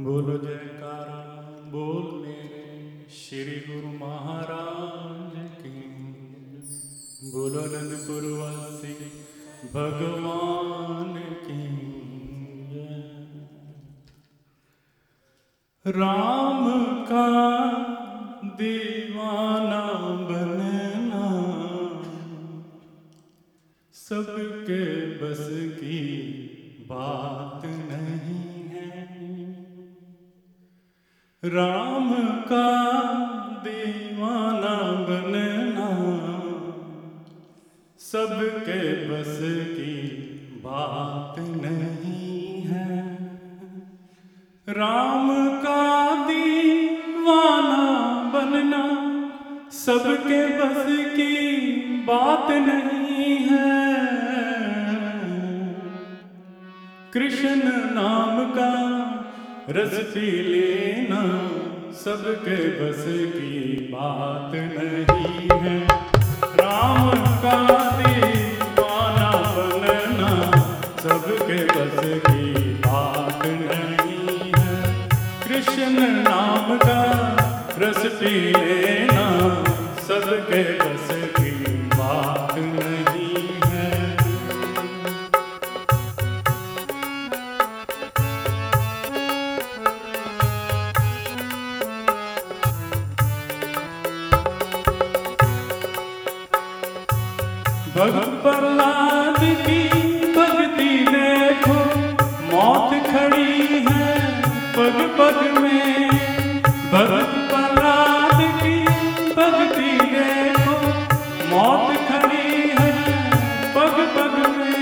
बोलो जयकारा, बोल मेरे श्री गुरु महाराज की। बोलो अनंतपुर वासी, भगवान की। राम का दीवाना बनना, सबके बस की बात नहीं। राम का दीवाना बनना। सबके बस की बात नहीं है। राम का दीवाना बनना। सबके बस की बात नहीं है। कृष्ण नाम का रस पी लेना सबके बस की बात नहीं है। राम का दीवाना बनना सबके बस की बात नहीं है। कृष्ण नाम का रस पी लेना सबके बस की बात प्रहलाद की भक्ति देखो। मौत खड़ी है पग पग में। भक्त प्रहलाद की भक्ति देखो। मौत खड़ी है पग पग में।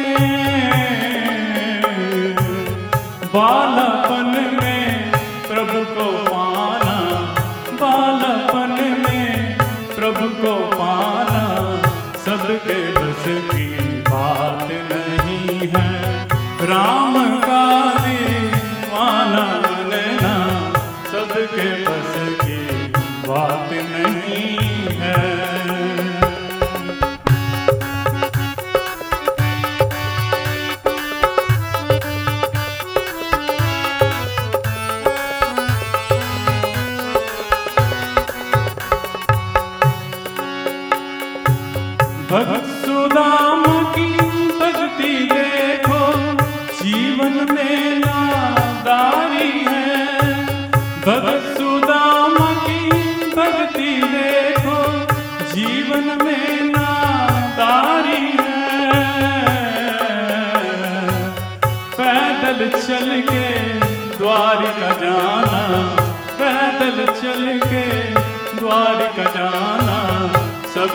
बालापन में प्रभु को पाना। बालापन में प्रभु को पाना। सबके बस की बात नहीं है। राम का दीवाना बनना सबके बस भक्त सुदाम की भक्ति देखो, जीवन में नादारी है। भक्त सुदाम की भक्ति देखो, जीवन में नादारी है। पैदल चल के द्वारिका जाना, पैदल चल के द्वारिका जाना।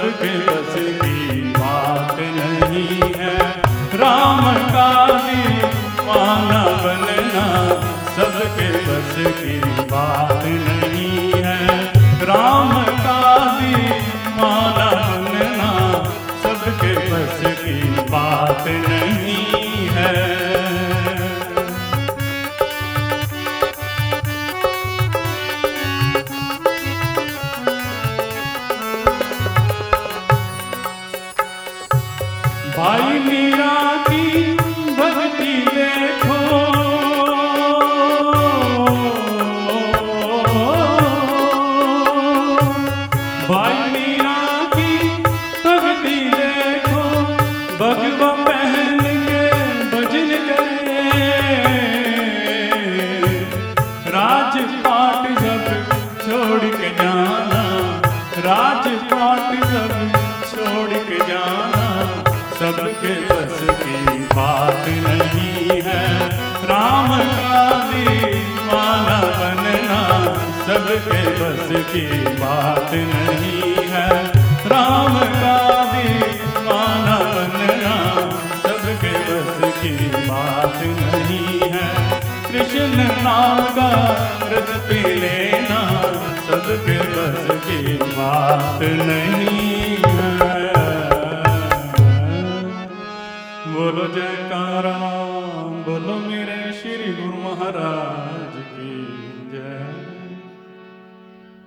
बस की बात नहीं है। राम भाई मीरा की भक्ति देखो भाई मीरा की भक्ति देखो भगवा पहन के भजन करे। राजपाट सब छोड़ के जाना, राजपाट सब की बात नहीं है। राम का दीवाना बनना सबके बस की बात नहीं है। कृष्ण नाम का व्रत लेना सबके बस की बात नहीं है। बोलो जयकारा, बोलो मेरे श्री गुरु महाराज की जय।